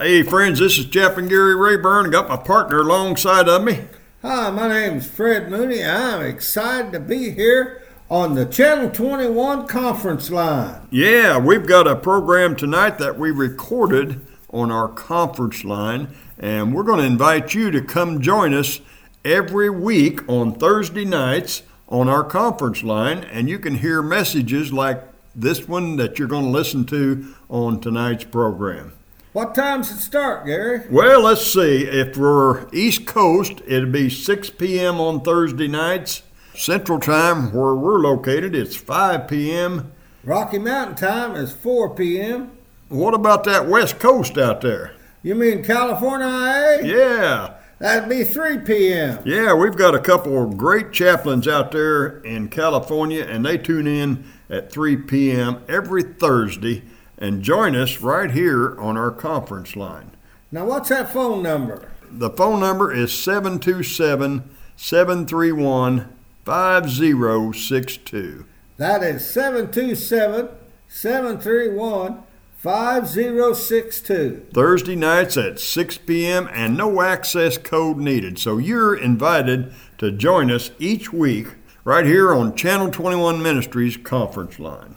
Hey, friends, this is Chaplain Gary Rayburn. I got my partner alongside of me. Hi, my name's Fred Mooney. I'm excited to be here on the Channel 21 conference line. Yeah, we've got a program tonight that we recorded on our conference line, and we're going to invite you to come join us every week on Thursday nights on our conference line, and you can hear messages like this one that you're going to listen to on tonight's program. What time's it start, Gary? Well, let's see. If we're East Coast, it'd be 6 p.m. on Thursday nights. Central Time, where we're located, it's 5 p.m. Rocky Mountain time is 4 p.m. What about that West Coast out there? You mean California IA? Yeah. That'd be 3 p.m. Yeah, we've got a couple of great chaplains out there in California, and they tune in at 3 p.m. every Thursday and join us right here on our conference line. Now, what's that phone number? The phone number is 727 731 5062. That is 727 731 5062. Thursday nights at 6 p.m. and no access code needed. So you're invited to join us each week right here on Channel 21 Ministries conference line.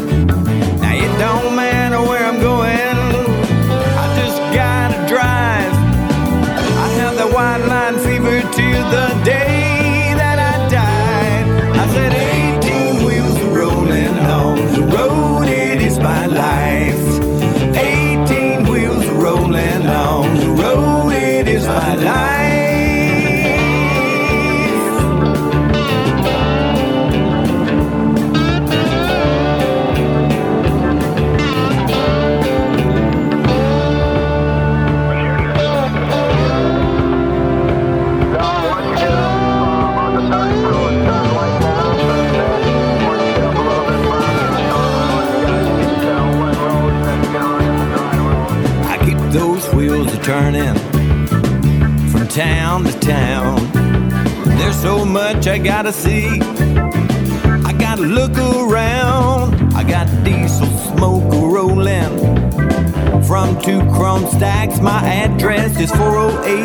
Town to town. There's so much I gotta see. I gotta look around. I got diesel smoke rolling from two chrome stacks. My address is 408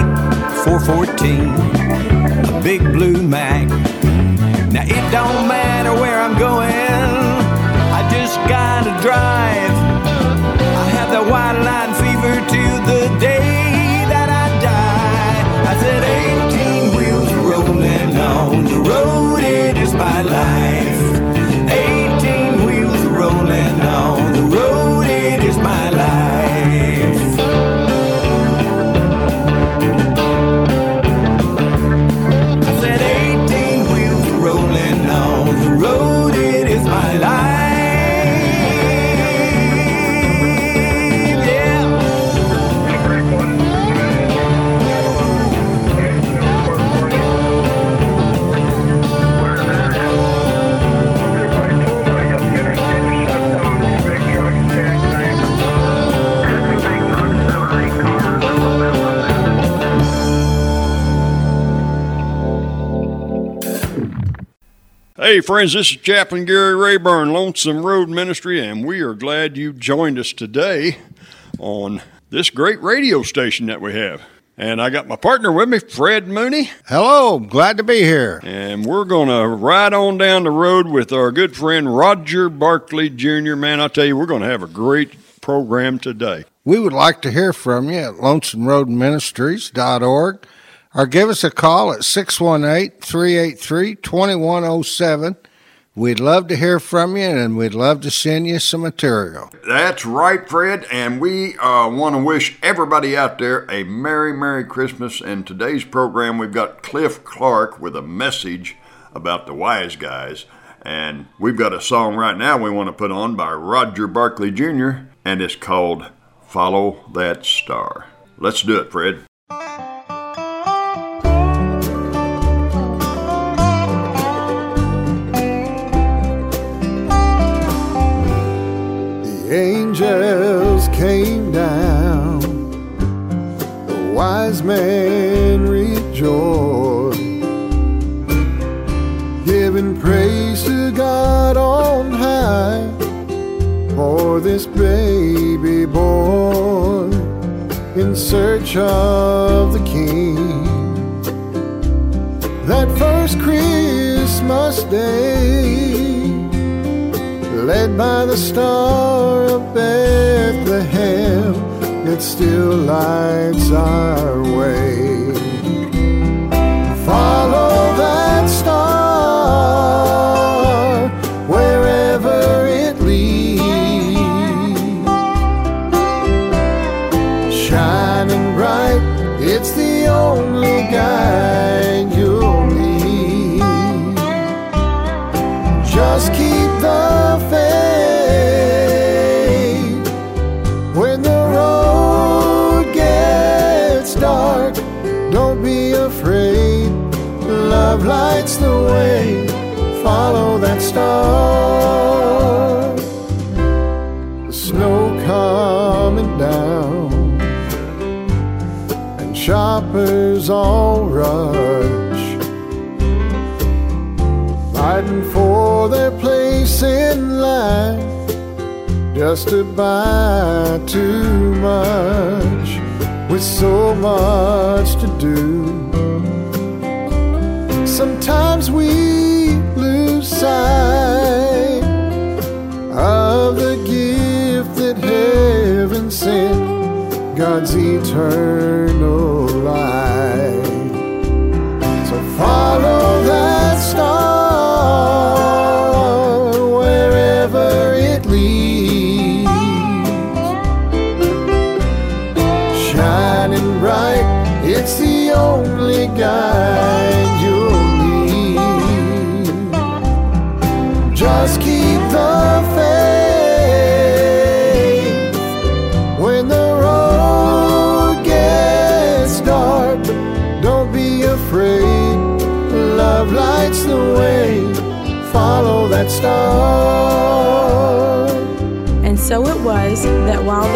414. A big blue Mack. Now it don't matter where I'm going. I just gotta drive. I have the white line fever till the day that. I said 18 wheels rolling on the road, it is my life. Hey, friends, this is Chaplain Gary Rayburn, Lonesome Road Ministry, and we are glad you joined us today on this great radio station that we have. And I got my partner with me, Fred Mooney, Hello, glad to be here. and we're going to ride on down the road with our good friend Roger Barkley Jr. Man, I tell you, we're going to have a great program today. We would like to hear from you at lonesomeroadministries.org or give us a call at 618 383 2107. We'd love to hear from you and we'd love to send you some material. That's right, Fred. And we uh, want to wish everybody out there a Merry, Merry Christmas. And today's program, we've got Cliff Clark with a message about the wise guys. And we've got a song right now we want to put on by Roger Barkley Jr., and it's called Follow That Star. Let's do it, Fred. Angels came down, the wise men rejoiced, giving praise to God on high for this baby born in search of the King. That first Christmas day led by the star of Bethlehem, it still lights our way. Follow that star to buy too much with so much to do. Sometimes we lose sight of the gift that heaven sent, God's eternal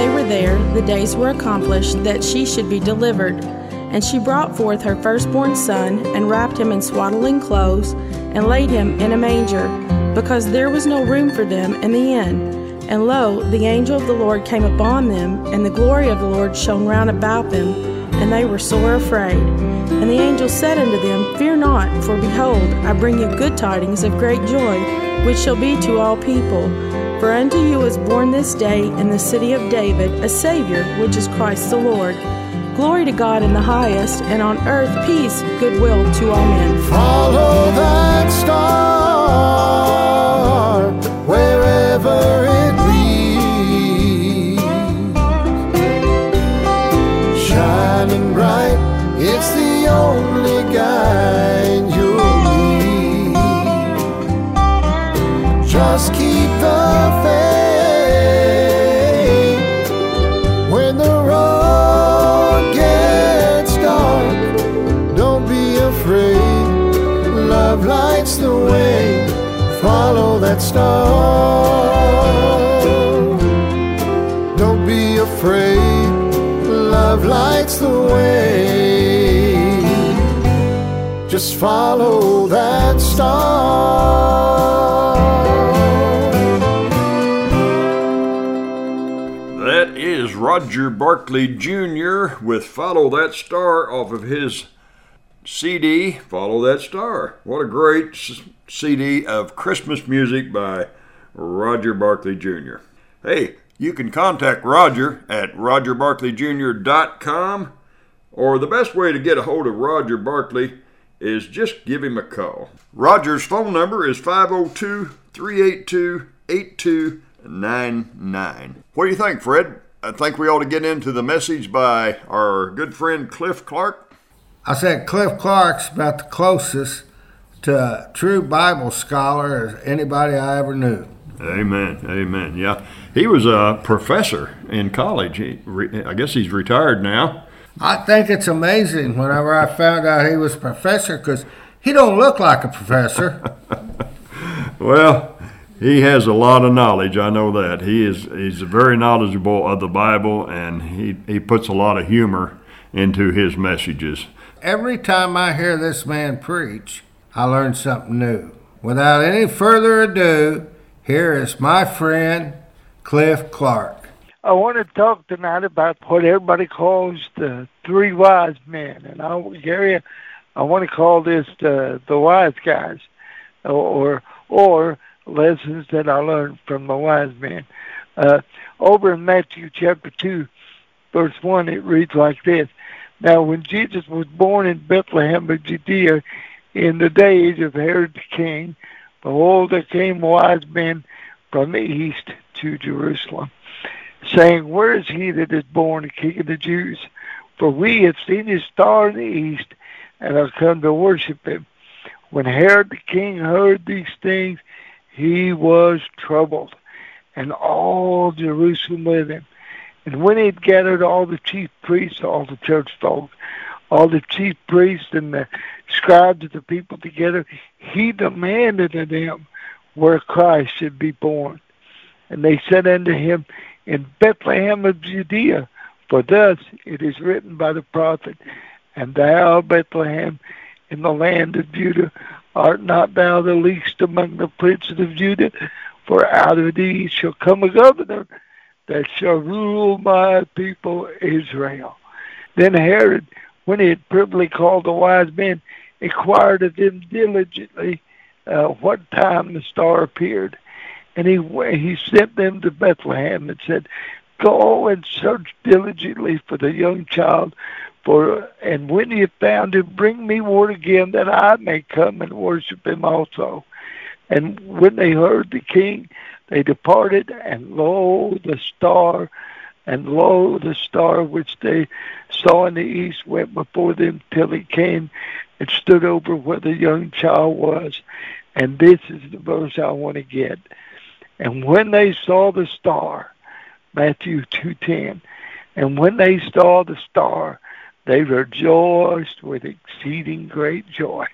they were there, the days were accomplished that she should be delivered. And she brought forth her firstborn son, and wrapped him in swaddling clothes, and laid him in a manger, because there was no room for them in the inn. And lo, the angel of the Lord came upon them, and the glory of the Lord shone round about them, and they were sore afraid. And the angel said unto them, Fear not, for behold, I bring you good tidings of great joy, which shall be to all people. For unto you is born this day in the city of David a Savior, which is Christ the Lord. Glory to God in the highest, and on earth peace, goodwill to all men. Follow that star wherever Don't be afraid. Love lights the way. Just follow that star. That is Roger Barkley Jr. with Follow That Star off of his CD, Follow That Star. What a great CD of Christmas music by Roger Barkley Jr. Hey, you can contact Roger at rogerbarkleyjr.com or the best way to get a hold of Roger Barkley is just give him a call. Roger's phone number is 502 382 8299. What do you think, Fred? I think we ought to get into the message by our good friend Cliff Clark. I said Cliff Clark's about the closest to a true Bible scholar as anybody I ever knew. Amen. Amen. Yeah. He was a professor in college. He, re, I guess he's retired now. I think it's amazing whenever I found out he was a professor because he don't look like a professor. well, he has a lot of knowledge. I know that. He is he's very knowledgeable of the Bible and he, he puts a lot of humor into his messages. Every time I hear this man preach, I learned something new. Without any further ado, here is my friend Cliff Clark. I want to talk tonight about what everybody calls the three wise men, and I, Gary, I want to call this the the wise guys, or or lessons that I learned from the wise men. Uh, over in Matthew chapter two, verse one, it reads like this: Now, when Jesus was born in Bethlehem of Judea, in the days of Herod the king, behold, there came wise men from the east to Jerusalem, saying, Where is he that is born King of the Jews? For we have seen his star in the east, and are come to worship him. When Herod the king heard these things, he was troubled, and all Jerusalem with him. And when he had gathered all the chief priests, all the church folk, all the chief priests and the scribes of the people together, he demanded of them where Christ should be born. And they said unto him, In Bethlehem of Judea, for thus it is written by the prophet, And thou, Bethlehem, in the land of Judah, art not thou the least among the princes of Judah? For out of thee shall come a governor that shall rule my people Israel. Then Herod, when he had privily called the wise men, inquired of them diligently uh, what time the star appeared. And he he sent them to Bethlehem and said, Go and search diligently for the young child, for and when you have found him, bring me word again that I may come and worship him also. And when they heard the king, they departed, and lo, the star, and lo, the star which they saw in the east went before them till it came and stood over where the young child was. And this is the verse I want to get. And when they saw the star, Matthew 2.10, and when they saw the star, they rejoiced with exceeding great joy.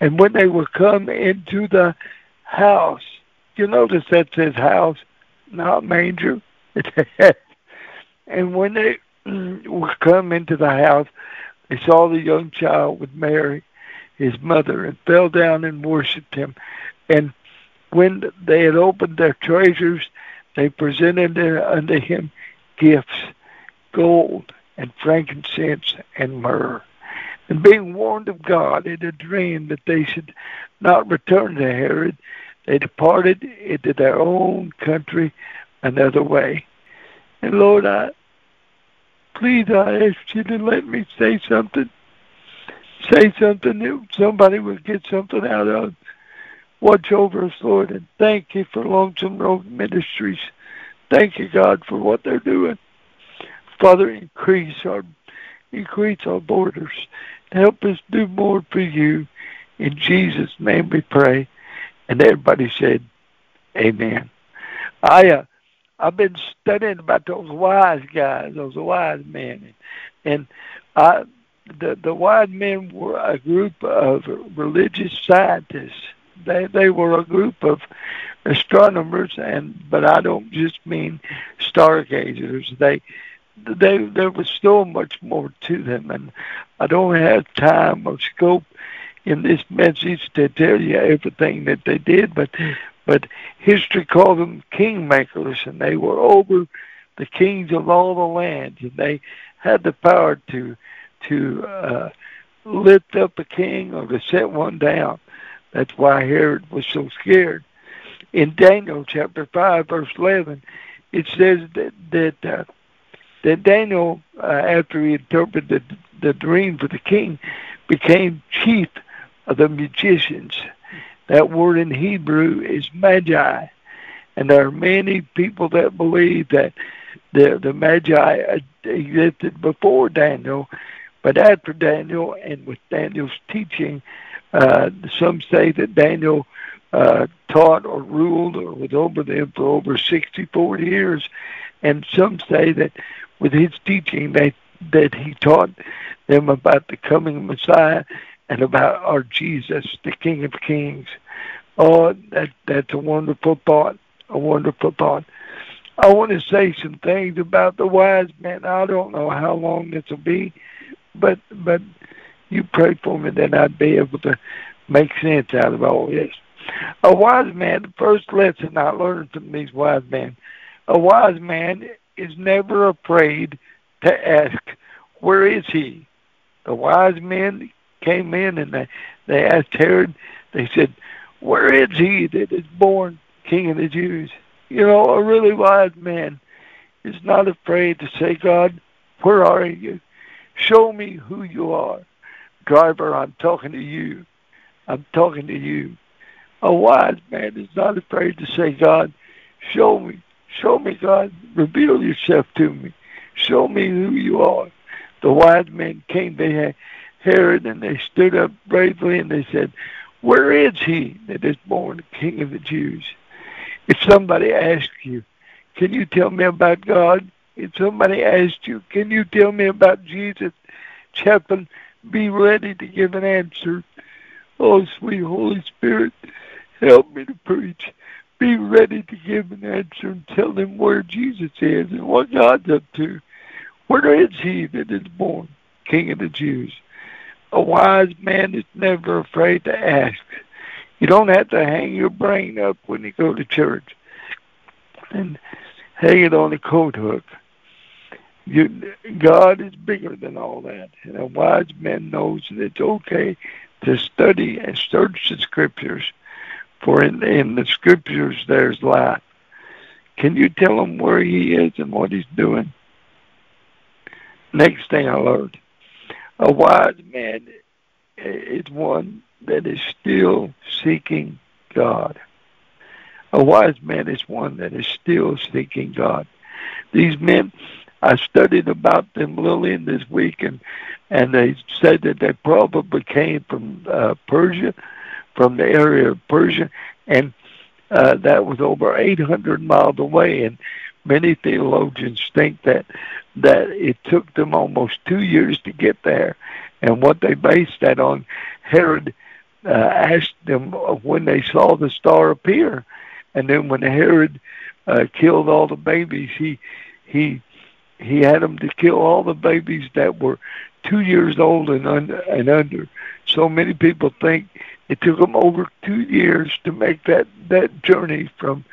And when they were come into the house, you notice that says house, not manger. and when they mm, would come into the house, they saw the young child with Mary, his mother, and fell down and worshipped him. And when they had opened their treasures, they presented unto him gifts, gold and frankincense and myrrh. And being warned of God in a dream that they should not return to Herod, they departed into their own country another way. And Lord, I please I ask you to let me say something. Say something that somebody will get something out of. Watch over us, Lord, and thank you for Lonesome Road Ministries. Thank you, God, for what they're doing. Father, increase our increase our borders. Help us do more for you. In Jesus' name we pray. And everybody said, Amen. I uh, I've been studying about those wise guys, those wise men, and I the the wise men were a group of religious scientists. They they were a group of astronomers, and but I don't just mean stargazers. They they there was so much more to them, and I don't have time or scope in this message to tell you everything that they did, but but history called them kingmakers, and they were over the kings of all the lands, and they had the power to to uh, lift up a king or to set one down. That's why Herod was so scared. In Daniel chapter five, verse eleven, it says that that uh, that Daniel, uh, after he interpreted the, the dream for the king, became chief of the magicians. That word in Hebrew is magi. And there are many people that believe that the, the magi existed before Daniel, but after Daniel and with Daniel's teaching, uh, some say that Daniel uh, taught or ruled or was over them for over 64 years. And some say that with his teaching that, that he taught them about the coming Messiah and about our Jesus, the King of Kings. Oh, that, that's a wonderful thought, a wonderful thought. I want to say some things about the wise men. I don't know how long this will be, but but you pray for me that I'd be able to make sense out of all this. A wise man, the first lesson I learned from these wise men, a wise man is never afraid to ask, where is he? The wise men came in and they, they asked Herod, they said, where is he that is born king of the Jews? You know, a really wise man is not afraid to say, God, where are you? Show me who you are. Driver, I'm talking to you. I'm talking to you. A wise man is not afraid to say, God, show me. Show me, God. Reveal yourself to me. Show me who you are. The wise men came to Herod and they stood up bravely and they said, Where is he that is born King of the Jews? If somebody asks you, Can you tell me about God? If somebody asks you, Can you tell me about Jesus? Chaplain, be ready to give an answer. Oh, sweet Holy Spirit, help me to preach. Be ready to give an answer and tell them where Jesus is and what God's up to. Where is he that is born, King of the Jews? A wise man is never afraid to ask. You don't have to hang your brain up when you go to church and hang it on a coat hook. You, God is bigger than all that. And a wise man knows that it's okay to study and search the scriptures, for in, in the scriptures there's life. Can you tell him where he is and what he's doing? Next thing I learned, a wise man is one that is still seeking God. A wise man is one that is still seeking God. These men I studied about them, Lillian, this week, and and they said that they probably came from uh, Persia, from the area of Persia, and uh, that was over 800 miles away. And many theologians think that that it took them almost two years to get there, and what they based that on, Herod uh, asked them when they saw the star appear, and then when Herod uh, killed all the babies, he he he had them to kill all the babies that were two years old and under. And under. So many people think it took them over two years to make that that journey from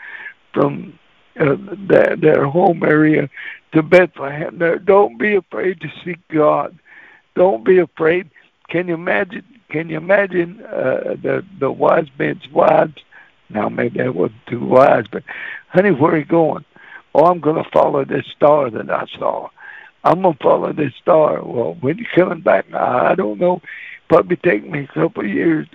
from uh, their, their home area to Bethlehem. Don't be afraid to seek God. Don't be afraid. Can you imagine? Can you imagine uh, the the wise men's wives? Now maybe that wasn't too wise, but honey, where are you going? oh, I'm going to follow this star that I saw. I'm going to follow this star. Well, when you coming back? I don't know. Probably take me a couple of years.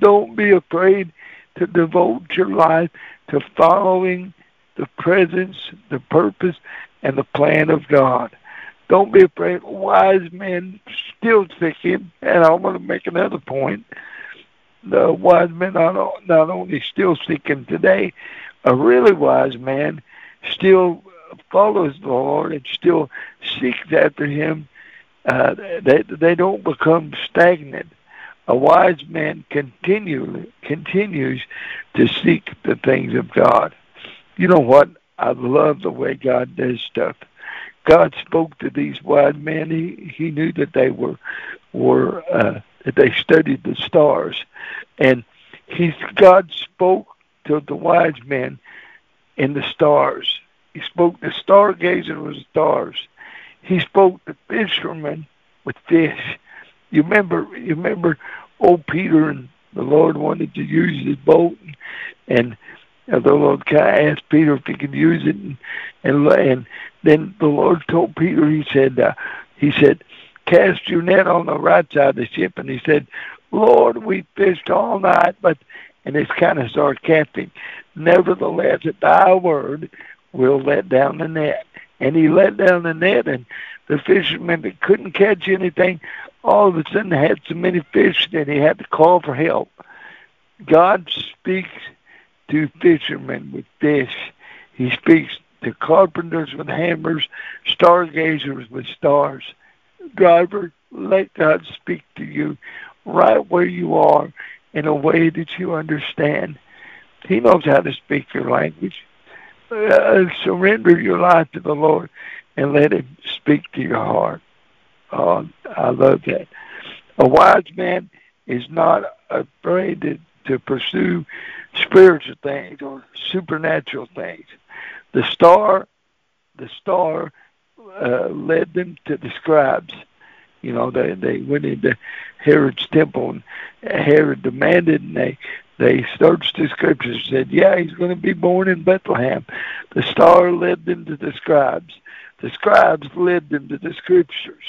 Don't be afraid to devote your life to following the presence, the purpose, and the plan of God. Don't be afraid. Wise men still seeking, and I want to make another point. The wise men are not only still seeking today, a really wise man still follows the Lord and still seeks after Him, uh, they they don't become stagnant. A wise man continually continues to seek the things of God. You know what? I love the way God does stuff. God spoke to these wise men. He he knew that they were were uh, that they studied the stars, and he God spoke to the wise men in the stars. He spoke to stargazer with stars. He spoke to fishermen with fish. You remember? You remember? Old Peter and the Lord wanted to use his boat, and, and the Lord asked Peter if he could use it, and and, and then the Lord told Peter. He said, uh, he said, cast your net on the right side of the ship. And he said, Lord, we fished all night, but, and it's kind of sarcastic, nevertheless, at thy word, we'll let down the net. And he let down the net, and the fishermen that couldn't catch anything, all of a sudden had so many fish that he had to call for help. God speaks to fishermen with fish. He speaks to carpenters with hammers, stargazers with stars. Driver, let God speak to you right where you are in a way that you understand. He knows how to speak your language. Uh, surrender your life to the Lord and let Him speak to your heart. Oh, I love that. A wise man is not afraid to, to pursue spiritual things or supernatural things. The star, the star uh, led them to the scribes. You know, they they went into Herod's temple, and Herod demanded, and they they searched the scriptures and said, "Yeah, he's going to be born in Bethlehem." The star led them to the scribes. The scribes led them to the scriptures.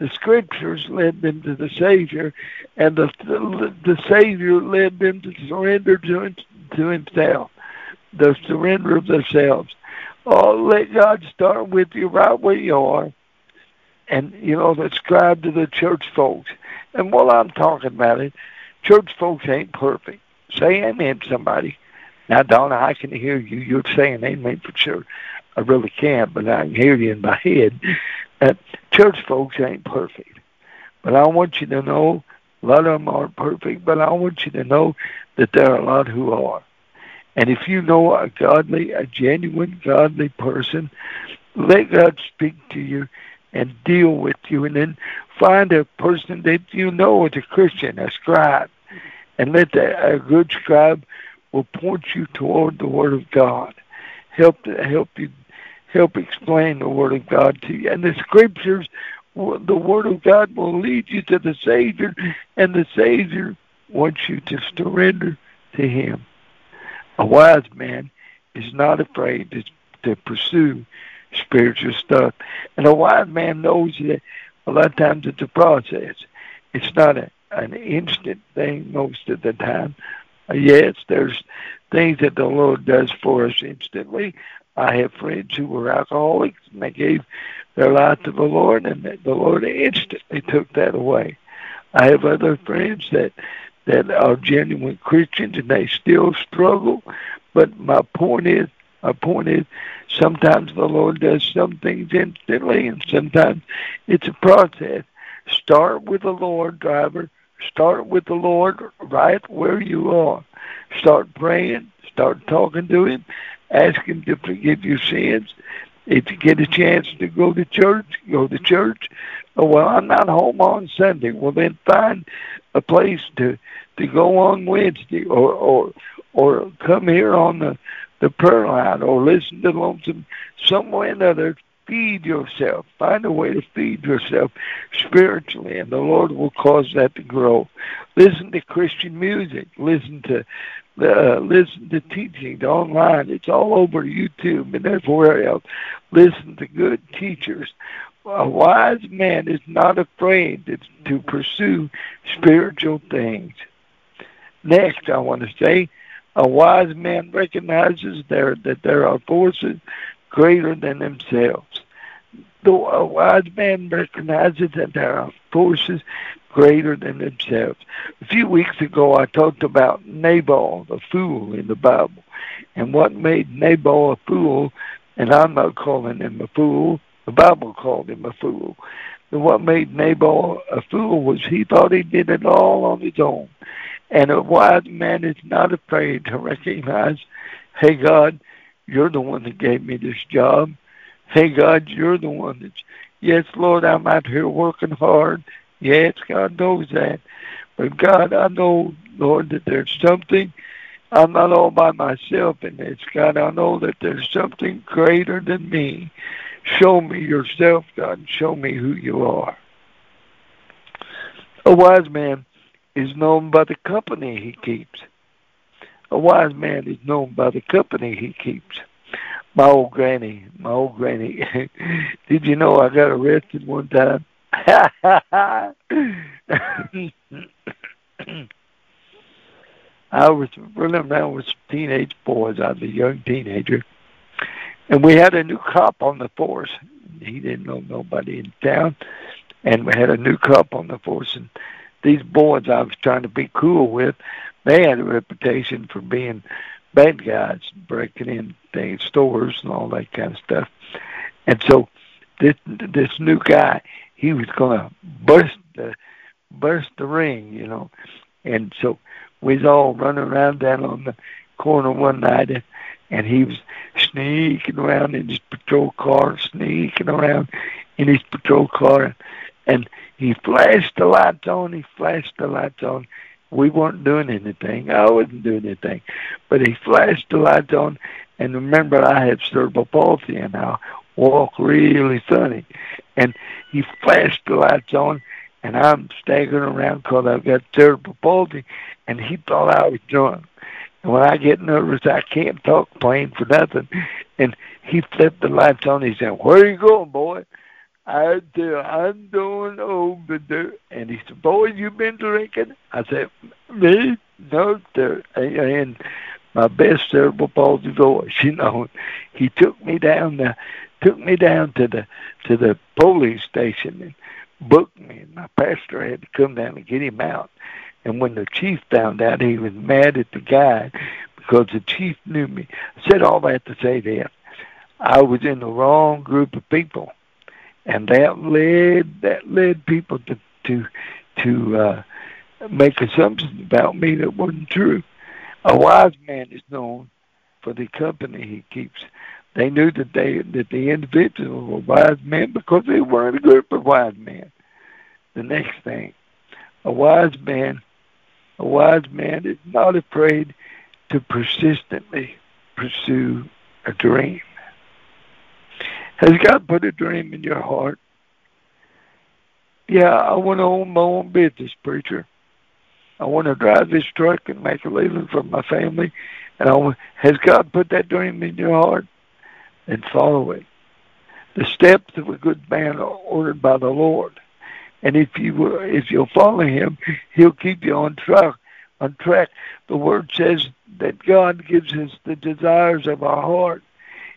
The scriptures led them to the Savior, and the the, Savior led them to surrender to to Himself, the surrender of themselves. Oh, let God start with you right where you are, and you know, subscribe to the church folks. And while I'm talking about it, church folks ain't perfect. Say amen, somebody. Now, Donna, I can hear you. You're saying amen for sure. I really can't, but I can hear you in my head. Church folks ain't perfect. But I want you to know a lot of them aren't perfect, but I want you to know that there are a lot who are. And if you know a godly, a genuine godly person, let God speak to you and deal with you. And then find a person that you know is a Christian, a scribe. And let a good scribe will point you toward the Word of God. Help help you help explain the Word of God to you. And the scriptures the Word of God will lead you to the Savior, and the Savior wants you to surrender to Him. A wise man is not afraid to, to pursue spiritual stuff. And a wise man knows that a lot of times it's a process. It's not a, an instant thing most of the time. Yes, there's things that the Lord does for us instantly. I have friends who were alcoholics and they gave their life to the Lord and the Lord instantly took that away. I have other friends that that are genuine Christians and they still struggle. But my point is, my point is, sometimes the Lord does some things instantly, and sometimes it's a process. Start with the Lord, driver. Start with the Lord right where you are. Start praying. Start talking to Him. Ask Him to forgive your sins. If you get a chance to go to church, go to church. Oh, well, I'm not home on Sunday. Well, then find a place to to go on Wednesday, or or or come here on the the prayer line, or listen to lonesome some way or another. Feed yourself. Find a way to feed yourself spiritually, and the Lord will cause that to grow. Listen to Christian music. Listen to uh, listen to teaching online. It's all over YouTube and everywhere else. Listen to good teachers a wise man is not afraid to, to pursue spiritual things. Next, I want to say, a wise man recognizes there that there are forces greater than themselves. Though a wise man recognizes that there are forces greater than themselves. A few weeks ago, I talked about Nabal, the fool in the Bible, and what made Nabal a fool. And I'm not calling him a fool. The Bible called him a fool. And what made Nabal a fool was he thought he did it all on his own. And a wise man is not afraid to recognize, hey, God, you're the one that gave me this job. Hey, God, you're the one that's, yes, Lord, I'm out here working hard. Yes, God knows that. But God, I know, Lord, that there's something. I'm not all by myself in this. God, I know that there's something greater than me. Show me yourself, God. Show me who you are. A wise man is known by the company he keeps. A wise man is known by the company he keeps. My old granny, my old granny. did you know I got arrested one time? I was running around with some teenage boys. I was a young teenager. And we had a new cop on the force. He didn't know nobody in town. And we had a new cop on the force. And these boys I was trying to be cool with, they had a reputation for being bad guys, breaking in things, stores and all that kind of stuff. And so this this new guy, he was gonna burst the burst the ring, you know. And so we was all running around down on the corner one night and, and he was sneaking around in his patrol car, sneaking around in his patrol car and, and he flashed the lights on, he flashed the lights on. We weren't doing anything. I wasn't doing anything. But he flashed the lights on and remember I had cerebral palsy and I walk really funny. And he flashed the lights on and I'm staggering around because I've got cerebral palsy, and he thought I was drunk. And when I get nervous, I can't talk plain for nothing. And he flipped the lights on. He said, "Where you going, boy?" I said, "I'm doing over there." And he said, "Boy, you been drinking?" I said, "Me? No, sir." And my best cerebral palsy voice, you know, he took me down the took me down to the to the police station and booked me, and my pastor had to come down and get him out. And when the chief found out, he was mad at the guy because the chief knew me. I said all that to say this. I was in the wrong group of people, and that led that led people to to to uh, make assumptions about me that wasn't true. A wise man is known for the company he keeps. They knew that they that the individuals were wise men because they were in a group of wise men. The next thing, a wise man, a wise man is not afraid to persistently pursue a dream. Has God put a dream in your heart? Yeah, I want to own my own business, preacher. I want to drive this truck and make a living for my family. And I want, has God put that dream in your heart? And follow it. The steps of a good man are ordered by the Lord, and if you if you'll follow Him, He'll keep you on track. On track, the Word says that God gives us the desires of our heart.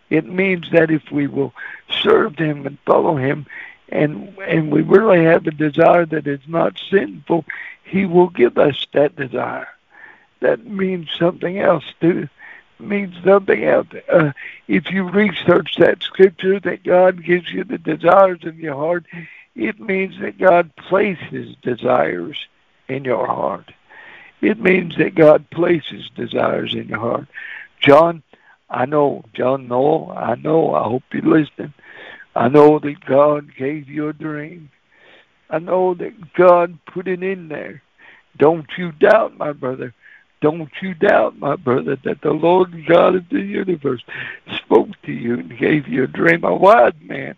It means that if we will serve Him and follow Him, and and we really have a desire that is not sinful, He will give us that desire. That means something else too means nothing else. Uh, if you research that scripture that God gives you the desires in your heart, it means that God places desires in your heart. It means that God places desires in your heart. John, I know, John Noel, I know, I hope you're listening. I know that God gave you a dream. I know that God put it in there. Don't you doubt, my brother. Don't you doubt, my brother, that the Lord God of the universe spoke to you and gave you a dream. A wise man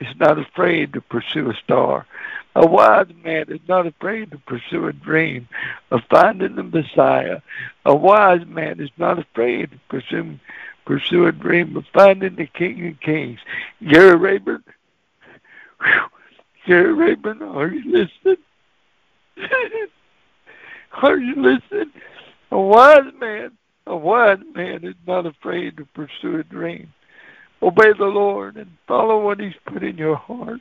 is not afraid to pursue a star. A wise man is not afraid to pursue a dream of finding the Messiah. A wise man is not afraid to pursue, pursue a dream of finding the King of Kings. Gary Rayburn, whew, Gary Rayburn, are you listening? are you listening? A wise man, a wise man is not afraid to pursue a dream. Obey the Lord and follow what He's put in your heart.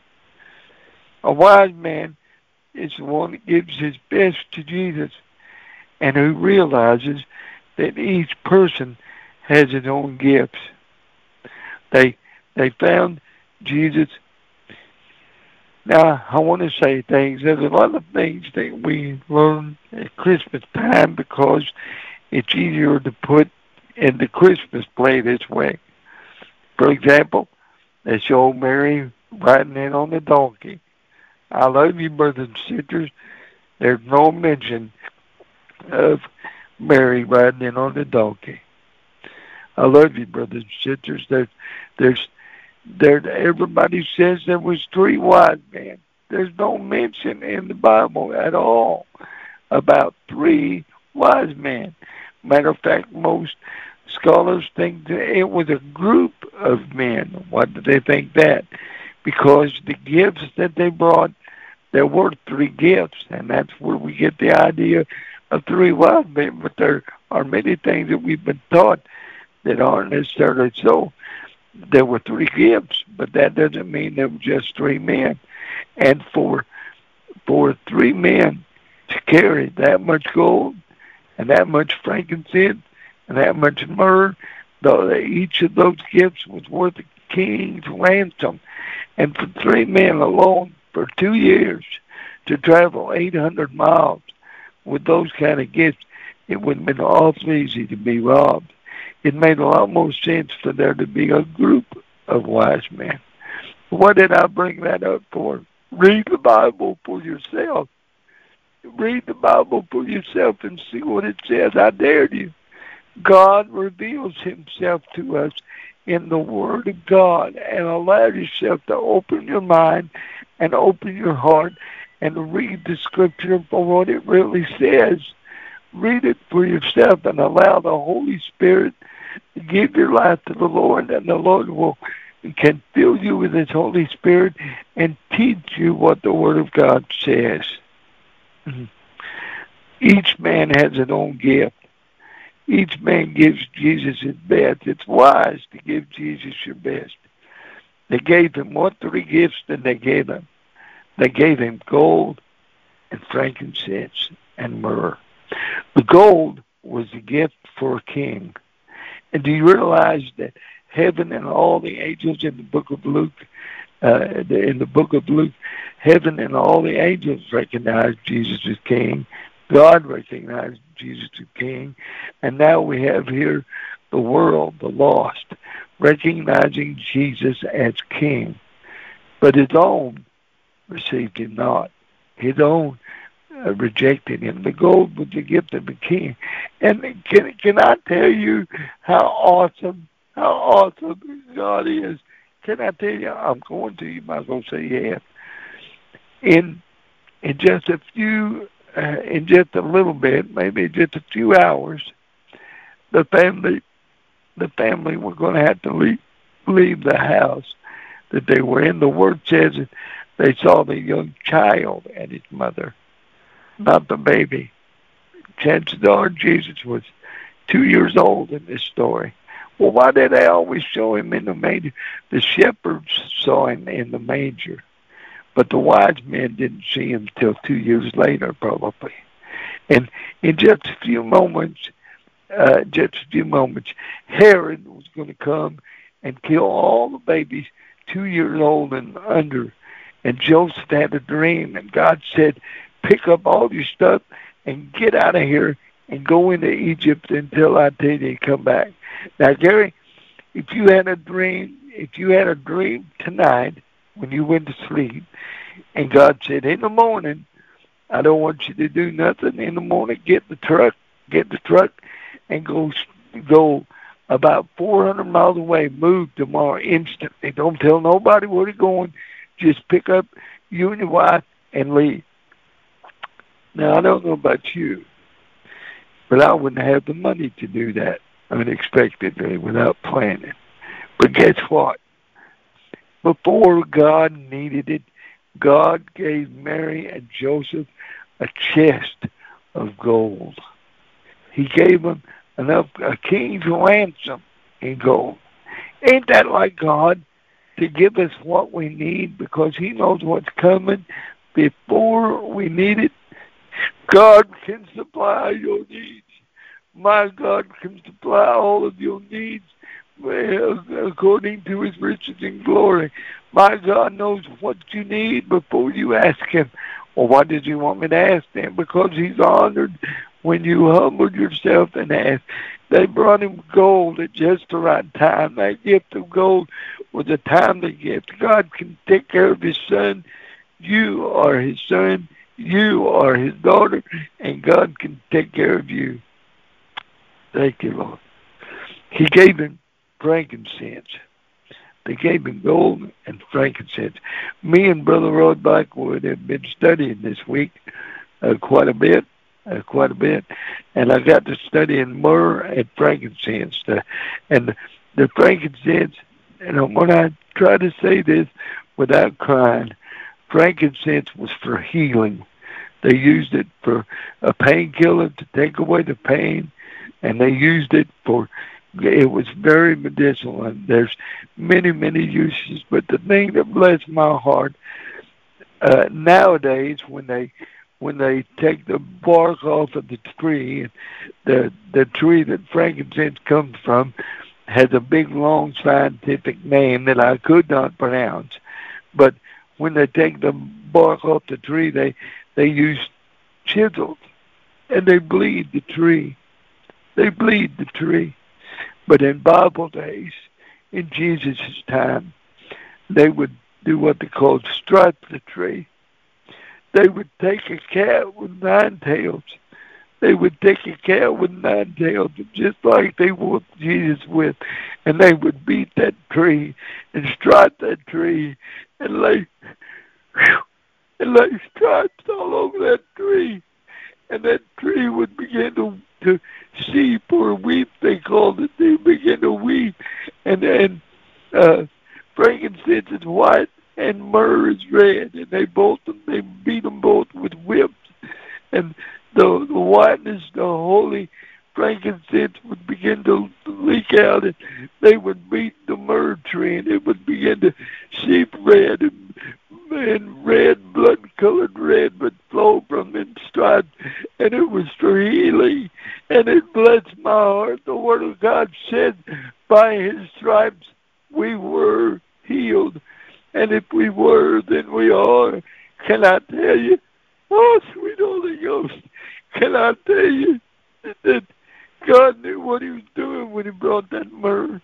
A wise man is the one that gives his best to Jesus and who realizes that each person has his own gifts. They they found Jesus. Now I want to say things. There's a lot of things that we learn at Christmas time because it's easier to put in the Christmas play this way. For example, they show Mary riding in on the donkey. I love you, brothers and sisters. There's no mention of Mary riding in on the donkey. I love you, brothers and sisters. There's, there's, there. Everybody says there was three wise men. There's no mention in the Bible at all about three wise men. Matter of fact, most scholars think that it was a group of men. Why do they think that? Because the gifts that they brought there were three gifts, and that's where we get the idea of three wise men. But there are many things that we've been taught that aren't necessarily so. There were three gifts, but that doesn't mean there were just three men. And for for three men to carry that much gold and that much frankincense and that much myrrh, though each of those gifts was worth a king's ransom. And for three men alone for two years to travel 800 miles with those kind of gifts, it would have been awful easy to be robbed. It made a lot more sense for there to be a group of wise men. What did I bring that up for? Read the Bible for yourself. Read the Bible for yourself and see what it says. I dare you. God reveals himself to us in the Word of God and allow yourself to open your mind and open your heart and read the Scripture for what it really says. Read it for yourself and allow the Holy Spirit give your life to the Lord, and the Lord will can fill you with His Holy Spirit and teach you what the Word of God says. Mm-hmm. Each man has his own gift. Each man gives Jesus his best. It's wise to give Jesus your best. They gave him what three gifts did they give him? They gave him gold and frankincense and myrrh. The gold was a gift for a king. And do you realize that heaven and all the angels in the book of Luke, uh, in the book of Luke, heaven and all the angels recognized Jesus as king. God recognized Jesus as king. And now we have here the world, the lost, recognizing Jesus as king. But his own received him not. His own uh, rejected him. The gold was the gift of the king. And can, can I tell you how awesome, how awesome God is? Can I tell you? I'm going to. You might as well say yes. In in just a few uh, in just a little bit, maybe just a few hours, the family, the family were going to have to leave, leave the house that they were in. The word says they saw the young child and his mother, not the baby. Chances are Jesus was two years old in this story. Well, why did they always show him in the manger? The shepherds saw him in the manger. But the wise men didn't see him till two years later, probably. And in just a few moments, uh, just a few moments, Herod was going to come and kill all the babies two years old and under. And Joseph had a dream, and God said, pick up all your stuff and get out of here and go into Egypt until I tell you to come back. Now, Gary, if you had a dream, if you had a dream tonight when you went to sleep, and God said, in the morning, I don't want you to do nothing. In the morning, get the truck, get the truck, and go go about 400 miles away. Move tomorrow instantly. Don't tell nobody where you're going. Just pick up you and your wife and leave. Now I don't know about you, but I wouldn't have the money to do that unexpectedly without planning. But guess what? Before God needed it, God gave Mary and Joseph a chest of gold. He gave them enough a king's ransom in gold. Ain't that like God to give us what we need because He knows what's coming before we need it? God can supply your needs. My God can supply all of your needs according to his riches and glory. My God knows what you need before you ask him. Well, why did you want me to ask him? Because he's honored when you humbled yourself and asked. They brought him gold at just the right time. That gift of gold was a timely gift. God can take care of his son. You are his son. You are his daughter. And God can take care of you. Thank you, Lord. He gave him frankincense. They gave him gold and frankincense. Me and Brother Rod Blackwood have been studying this week uh, quite a bit, uh, quite a bit, and I got to studying myrrh and frankincense. Uh, and the, frankincense, and when I try to say this without crying, frankincense was for healing. They used it for a painkiller to take away the pain, and they used it for it was very medicinal and there's many many uses but the thing that blessed my heart uh nowadays when they when they take the bark off of the tree the the tree that frankincense comes from has a big long scientific name that I could not pronounce but when they take the bark off the tree they they use chisels and they bleed the tree they bleed the tree but in Bible days, in Jesus' time, they would do what they called strut the tree. They would take a cat with nine tails. They would take a cow with nine tails, just like they would Jesus with, and they would beat that tree and strike that tree and lay and lay stripes all over that tree, and that tree would begin to to sheep or weep, they called it. They begin to weep. And then uh, frankincense is white and myrrh is red. And they both they beat them both with whips. And the, the whiteness, the holy frankincense would begin to leak out and they would beat the myrrh tree and it would begin to sheep red and, and red, blood colored red would flow from stripes and it was for healing and it blessed my heart. The Word of God said, by His stripes we were healed. And if we were, then we are. Can I tell you? Oh, sweet Holy Ghost, can I tell you that God knew what He was doing when He brought that myrrh,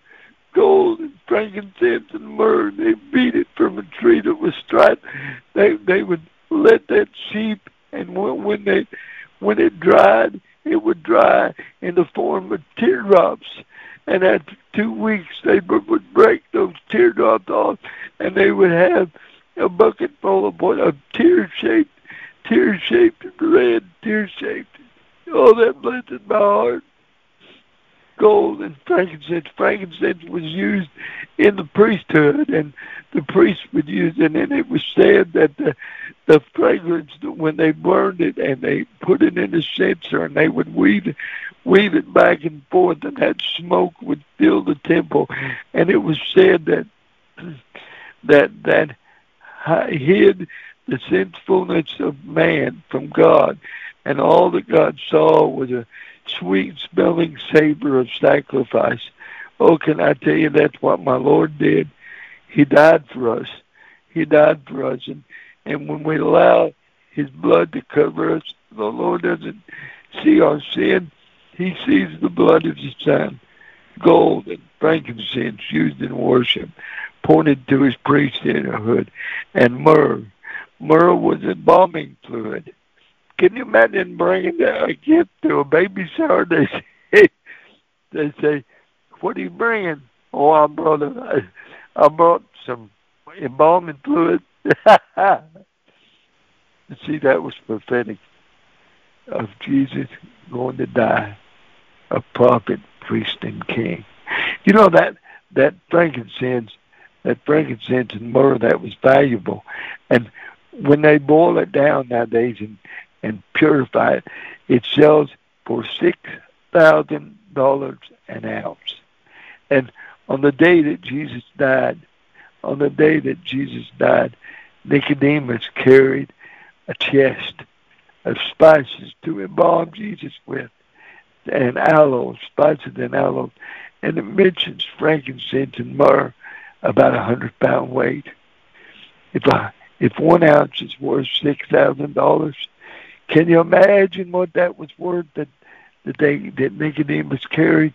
gold and frankincense and myrrh. They beat it from a tree that was striped. They they would let that sheep, and when when they when it dried, it would dry in the form of teardrops. And after two weeks, they would break those teardrops off, and they would have a bucket full of what a tear-shaped, tear-shaped red, tear-shaped. Oh, that blessed my heart gold and frankincense. Frankincense was used in the priesthood, and the priests would use it, and it was said that the the fragrance when they burned it and they put it in a censer and they would weave it, weave it back and forth, and that smoke would fill the temple, and it was said that that that hid the sinfulness of man from God, and all that God saw was a sweet smelling savor of sacrifice. Oh, can I tell you that's what my Lord did? He died for us. He died for us. And, and when we allow his blood to cover us, the Lord doesn't see our sin. He sees the blood of his son. Gold and frankincense used in worship pointed to his priesthood. And myrrh. Myrrh was embalming fluid. Can you imagine bringing a gift to a baby shower? They say, they say, "What are you bringing?" Oh, I brought a, I brought some embalming fluid. See, that was prophetic of Jesus going to die, a prophet, priest, and king. You know that that frankincense, that frankincense and myrrh, that was valuable, and when they boil it down nowadays and and purify it. It sells for six thousand dollars an ounce. And on the day that Jesus died, on the day that Jesus died, Nicodemus carried a chest of spices to embalm Jesus with, and aloes, spices and aloes, and it mentions frankincense and myrrh, about a hundred pound weight. If I, if one ounce is worth six thousand dollars, can you imagine what that was worth that that they that Nicodemus carried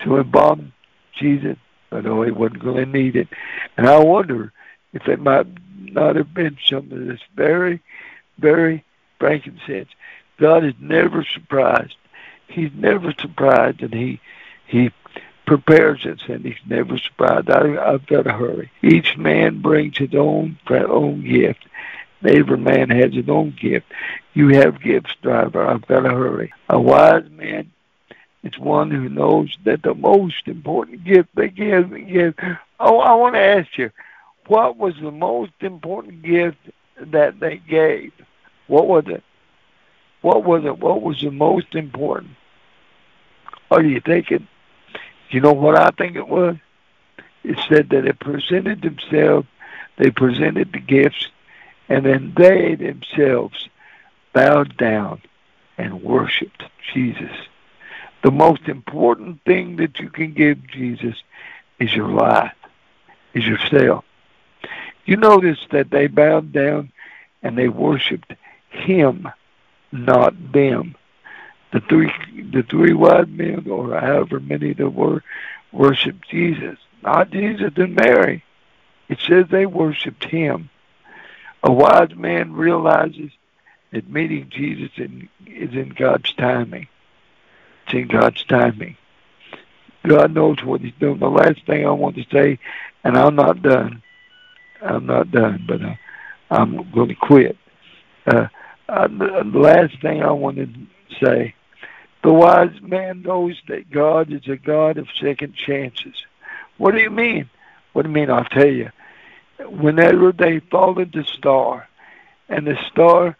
to embalm Jesus? I know he wasn't going to need it, and I wonder if it might not have been some of this very, very frankincense. God is never surprised. He's never surprised, and he he prepares us, and he's never surprised. I, I've got to hurry. Each man brings his own own gift, Every man has his own gift. You have gifts, driver. I've got to hurry. A wise man is one who knows that the most important gift they give. give. Oh, I want to ask you, what was the most important gift that they gave, what was it? What was it? What was the most important? Are you thinking? You know what I think it was? It said that they presented themselves, they presented the gifts, and then they themselves bowed down and worshiped Jesus. The most important thing that you can give Jesus is your life, is yourself. You notice that they bowed down and they worshiped him, not them. The three the three wise men or however many there were worshiped Jesus, not Jesus and Mary. It says they worshiped him. A wise man realizes that meeting Jesus in, is in God's timing. It's in God's timing. God knows what He's doing. The last thing I want to say, and I'm not done. I'm not done, but uh, I'm going to quit. Uh, uh, the last thing I want to say, the wise man knows that God is a God of second chances. What do you mean? What do you mean? I'll tell you. Whenever they followed the star, and the star,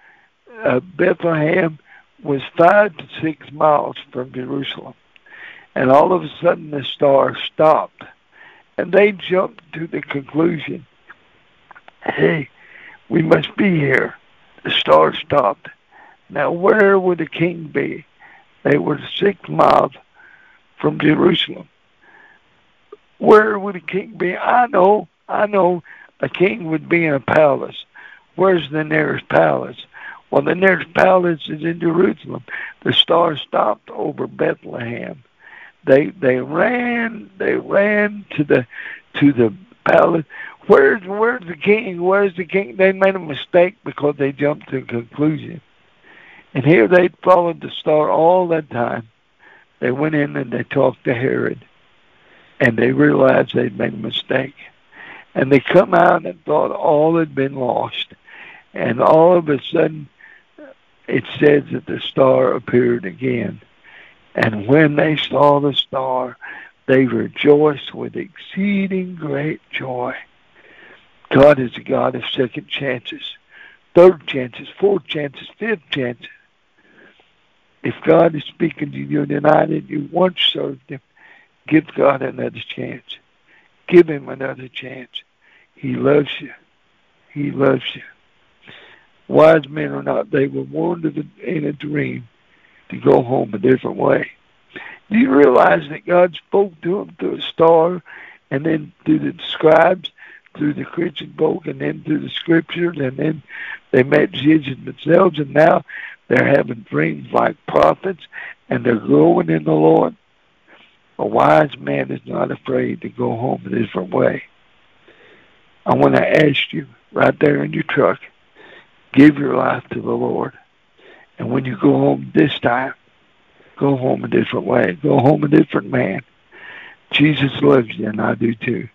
uh, Bethlehem, was five to six miles from Jerusalem. And all of a sudden the star stopped. And they jumped to the conclusion, hey, we must be here. The star stopped. Now where would the king be? They were six miles from Jerusalem. Where would the king be? I know, I know a king would be in a palace. Where's the nearest palace? Well, the nearest palace is in Jerusalem. The star stopped over Bethlehem. They they ran they ran to the to the palace. Where's where's the king? Where's the king? They made a mistake because they jumped to a conclusion. And here they followed the star all that time. They went in and they talked to Herod. And they realized they'd made a mistake. And they come out and thought all had been lost. And all of a sudden it says that the star appeared again. And when they saw the star, they rejoiced with exceeding great joy. God is a God of second chances, third chances, fourth chances, fifth chances. If God is speaking to you tonight and you once served Him, give God another chance. Give Him another chance. He loves you. He loves you wise men or not, they were warned in a dream to go home a different way. Do you realize that God spoke to them through a star and then through the scribes, through the Christian folk, and then through the scriptures, and then they met Jesus themselves, and now they're having dreams like prophets, and they're growing in the Lord? A wise man is not afraid to go home a different way. I want to ask you right there in your truck, Give your life to the Lord. And when you go home this time, go home a different way. Go home a different man. Jesus loves you, and I do too.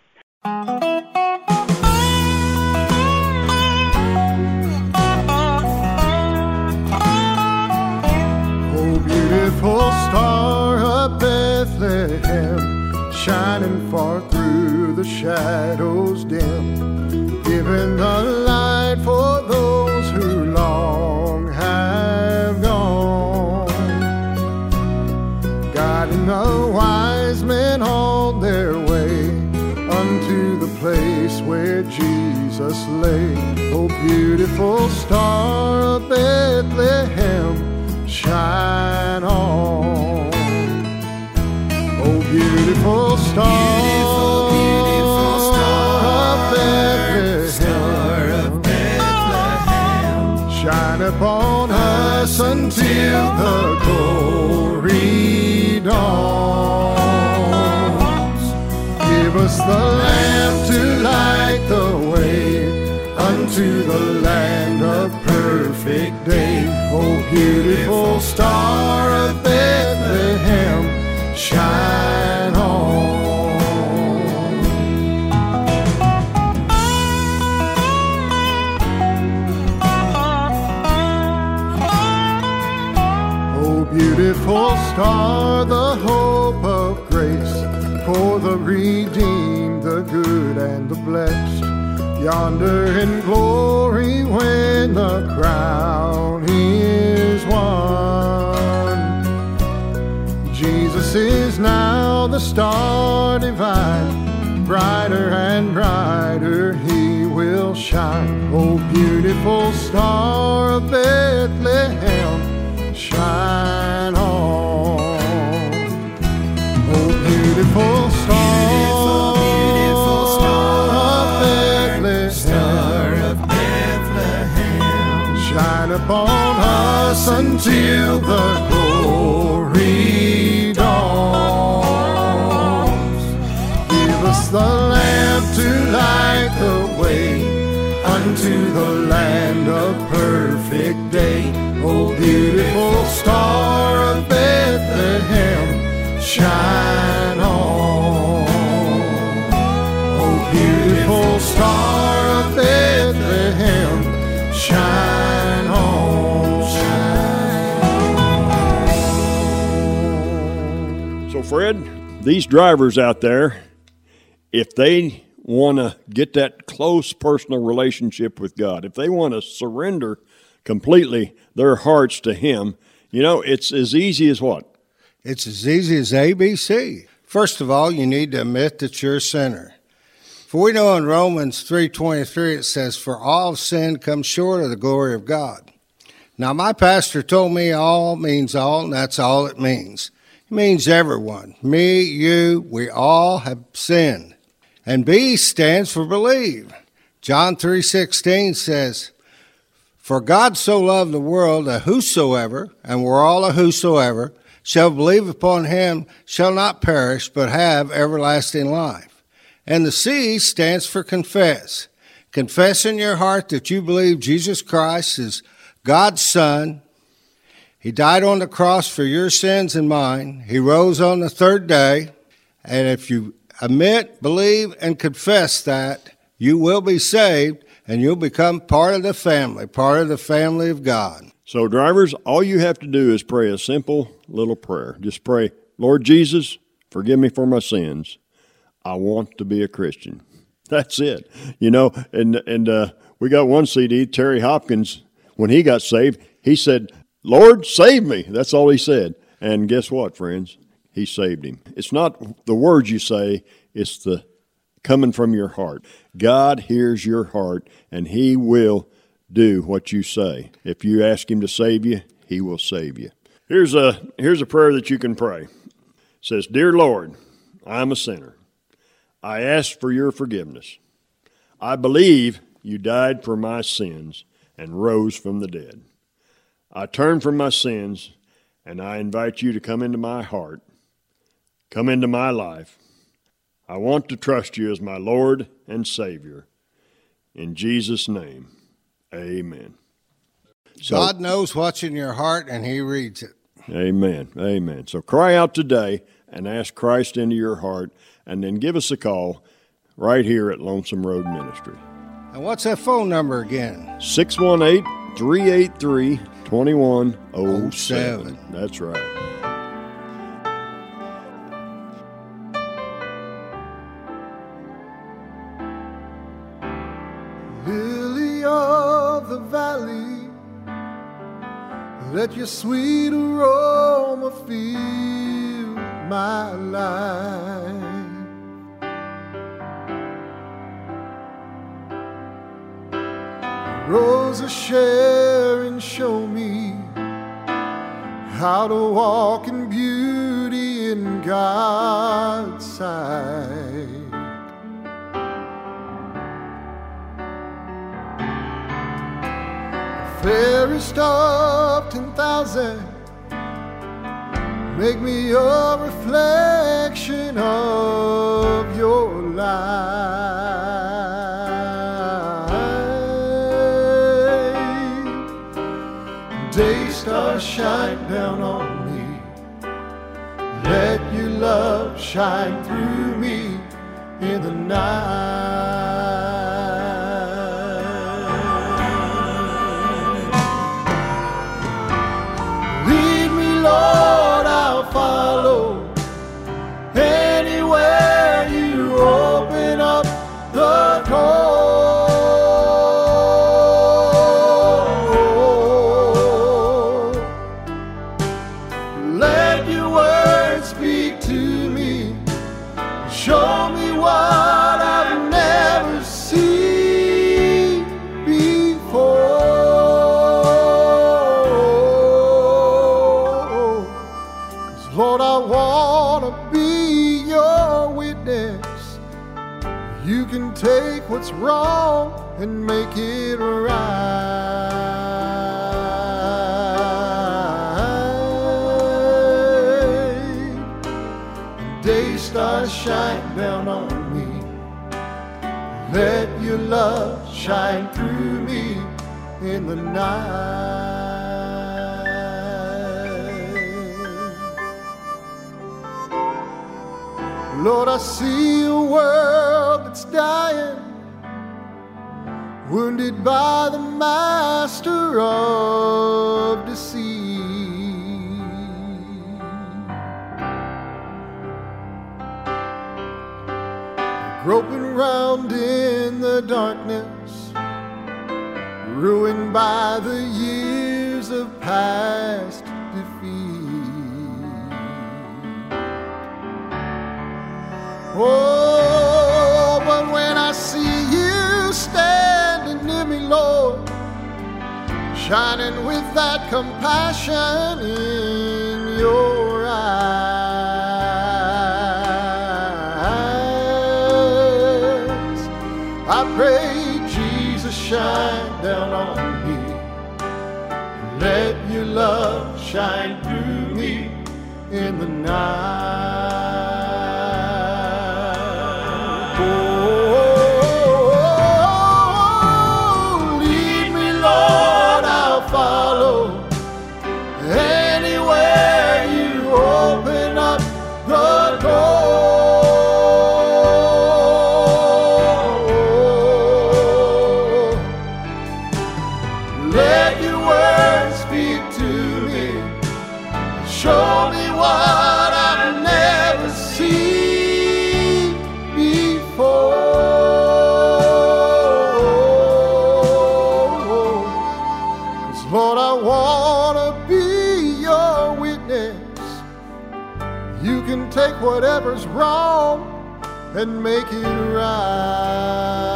Shining far through the shadows dim, giving the light for those who long have gone. Guiding the wise men on their way unto the place where Jesus lay. Oh, beautiful star of Bethlehem, shine on. Beautiful star. Beautiful, beautiful star of Bethlehem shine upon us until the glory dawns. Give us the lamp to light the way unto the land of perfect day. Oh, beautiful star of Bethlehem, shine star, the hope of grace for the redeemed, the good and the blessed. Yonder in glory when the crown is won. Jesus is now the star divine, brighter and brighter he will shine. Oh, beautiful star of us until the glory dawns. Give us the lamp to light the way unto the land of perfect day. Oh, beautiful star of Bethlehem, shine Fred, these drivers out there, if they want to get that close personal relationship with God, if they want to surrender completely their hearts to Him, you know, it's as easy as what? It's as easy as ABC. First of all, you need to admit that you're a sinner. For we know in Romans 3:23 it says, "For all sin comes short of the glory of God." Now, my pastor told me all means all, and that's all it means. It means everyone. Me, you, we all have sinned. And B stands for believe. John 3:16 says, "For God so loved the world that whosoever, and we're all a whosoever, shall believe upon him shall not perish but have everlasting life." And the C stands for confess. Confess in your heart that you believe Jesus Christ is God's Son. He died on the cross for your sins and mine. He rose on the third day. And if you admit, believe, and confess that, you will be saved and you'll become part of the family, part of the family of God. So, drivers, all you have to do is pray a simple little prayer. Just pray, Lord Jesus, forgive me for my sins. I want to be a Christian. That's it. You know, and and uh, we got one CD, Terry Hopkins, when he got saved, he said, Lord, save me. That's all he said. And guess what, friends? He saved him. It's not the words you say, it's the coming from your heart. God hears your heart and he will do what you say. If you ask him to save you, he will save you. Here's a here's a prayer that you can pray. It says, "Dear Lord, I'm a sinner. I ask for your forgiveness. I believe you died for my sins and rose from the dead. I turn from my sins and I invite you to come into my heart, come into my life. I want to trust you as my Lord and Savior. In Jesus' name, amen. So, God knows what's in your heart and He reads it. Amen. Amen. So cry out today and ask Christ into your heart, and then give us a call right here at Lonesome Road Ministry. And what's that phone number again? 618 383 2107. That's right. Lily of the valley, let your sweet aroma fill my life. Rose of Sharon, show me how to walk in beauty in God's sight. fairest of ten thousand. Make me a reflection of your light. Shine down on me. Let your love shine through me in the night. And make it right. Day stars shine down on me. Let your love shine through me in the night. Lord, I see a world that's dying, wounded by the master of deceit. Groping round in the darkness, ruined by the years of past shining with that compassion in your eyes, I pray, Jesus, shine down on me. And Let your love shine through me in the night. Whatever's wrong and make it right.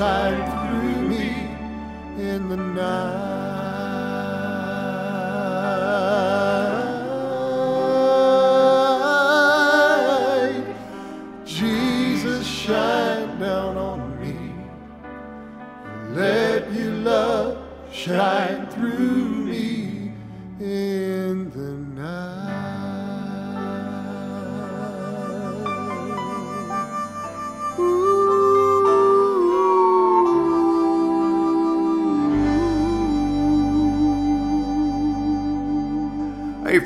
Shine through me in the night.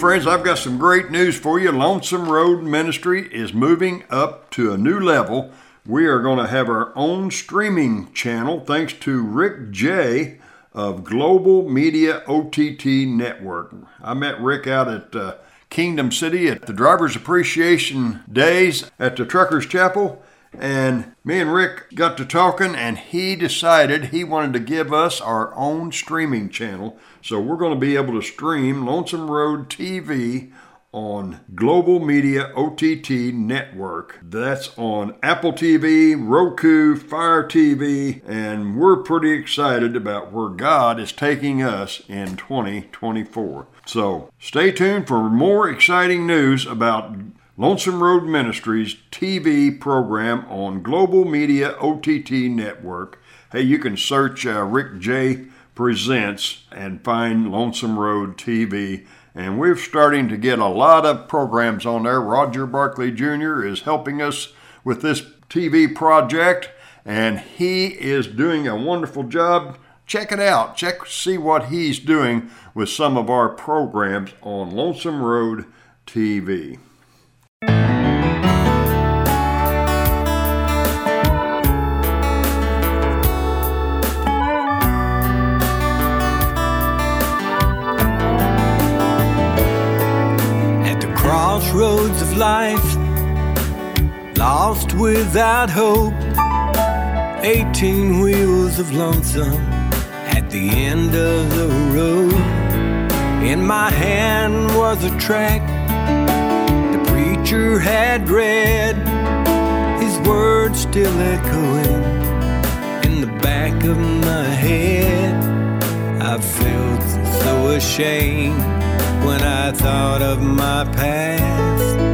Friends, I've got some great news for you. Lonesome Road Ministry is moving up to a new level. We are going to have our own streaming channel thanks to Rick J of Global Media OTT Network. I met Rick out at uh, Kingdom City at the Drivers Appreciation Days at the Truckers Chapel. And me and Rick got to talking, and he decided he wanted to give us our own streaming channel. So we're going to be able to stream Lonesome Road TV on Global Media OTT Network. That's on Apple TV, Roku, Fire TV, and we're pretty excited about where God is taking us in 2024. So stay tuned for more exciting news about Lonesome Road Ministries TV program on Global Media OTT Network. Hey, you can search uh, Rick J Presents and find Lonesome Road TV. And we're starting to get a lot of programs on there. Roger Barkley Jr. is helping us with this TV project, and he is doing a wonderful job. Check it out. Check see what he's doing with some of our programs on Lonesome Road TV. Life, lost without hope. Eighteen wheels of lonesome at the end of the road. In my hand was a track the preacher had read, his words still echoing in the back of my head. I felt so ashamed when I thought of my past.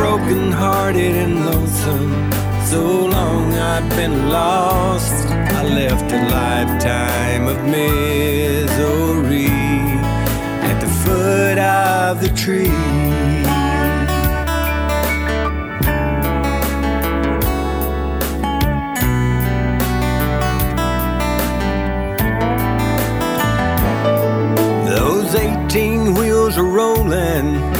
broken hearted and lonesome. So long I've been lost. I left a lifetime of misery at the foot of the tree. Those 18 wheels are rolling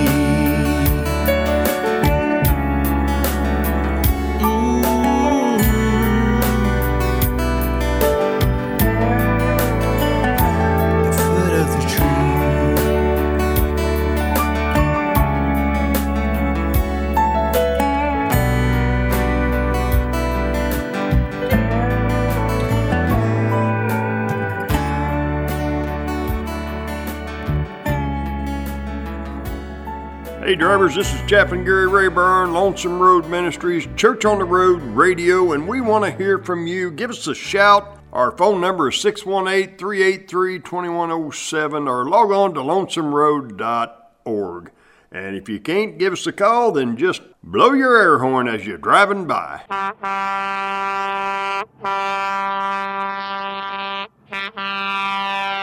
Hey, drivers, this is Jeff and Gary Rayburn, Lonesome Road Ministries, Church on the Road Radio, and we want to hear from you. Give us a shout. Our phone number is 618 383 2107 or log on to lonesomeroad.org. And if you can't give us a call, then just blow your air horn as you're driving by.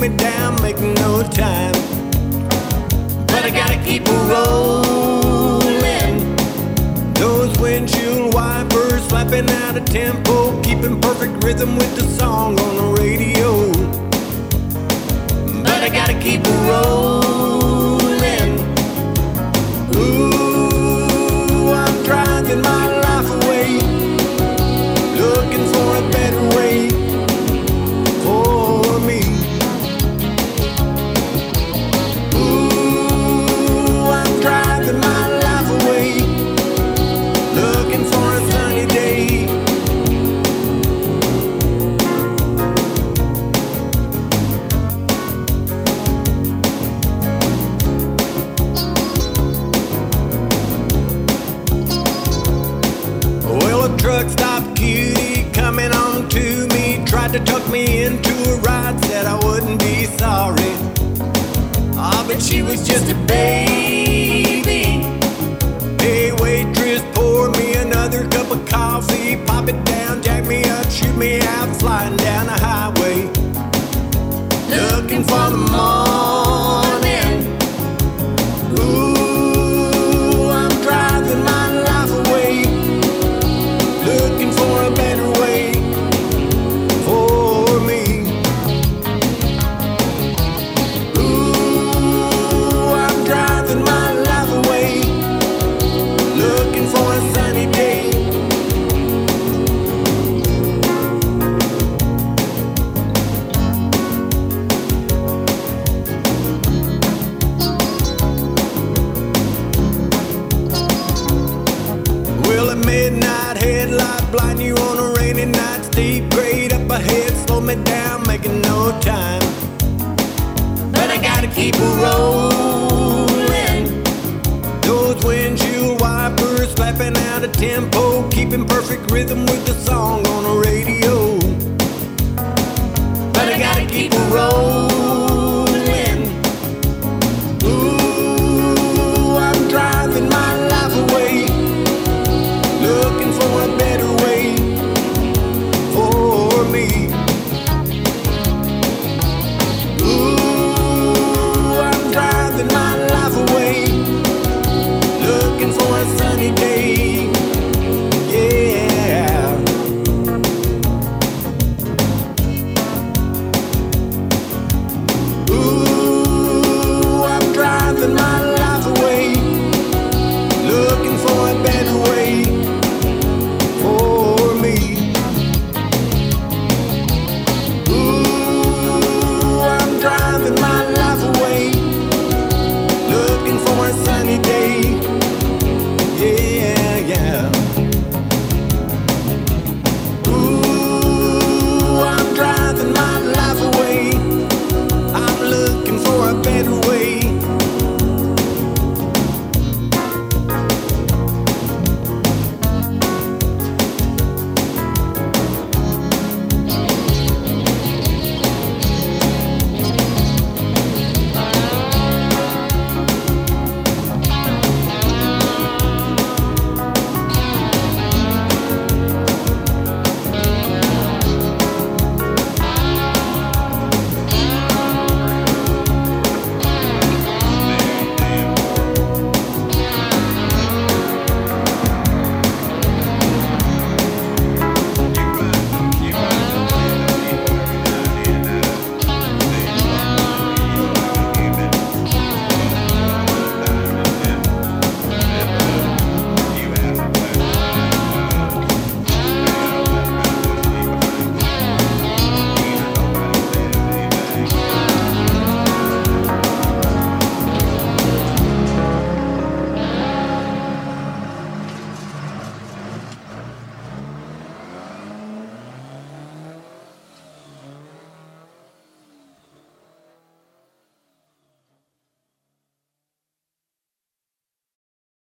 me down, making no time. But I gotta keep a rolling. Those windshield wipers slapping out of tempo, keeping perfect rhythm with the song on the radio. But I gotta keep a rolling. Ooh, I'm driving my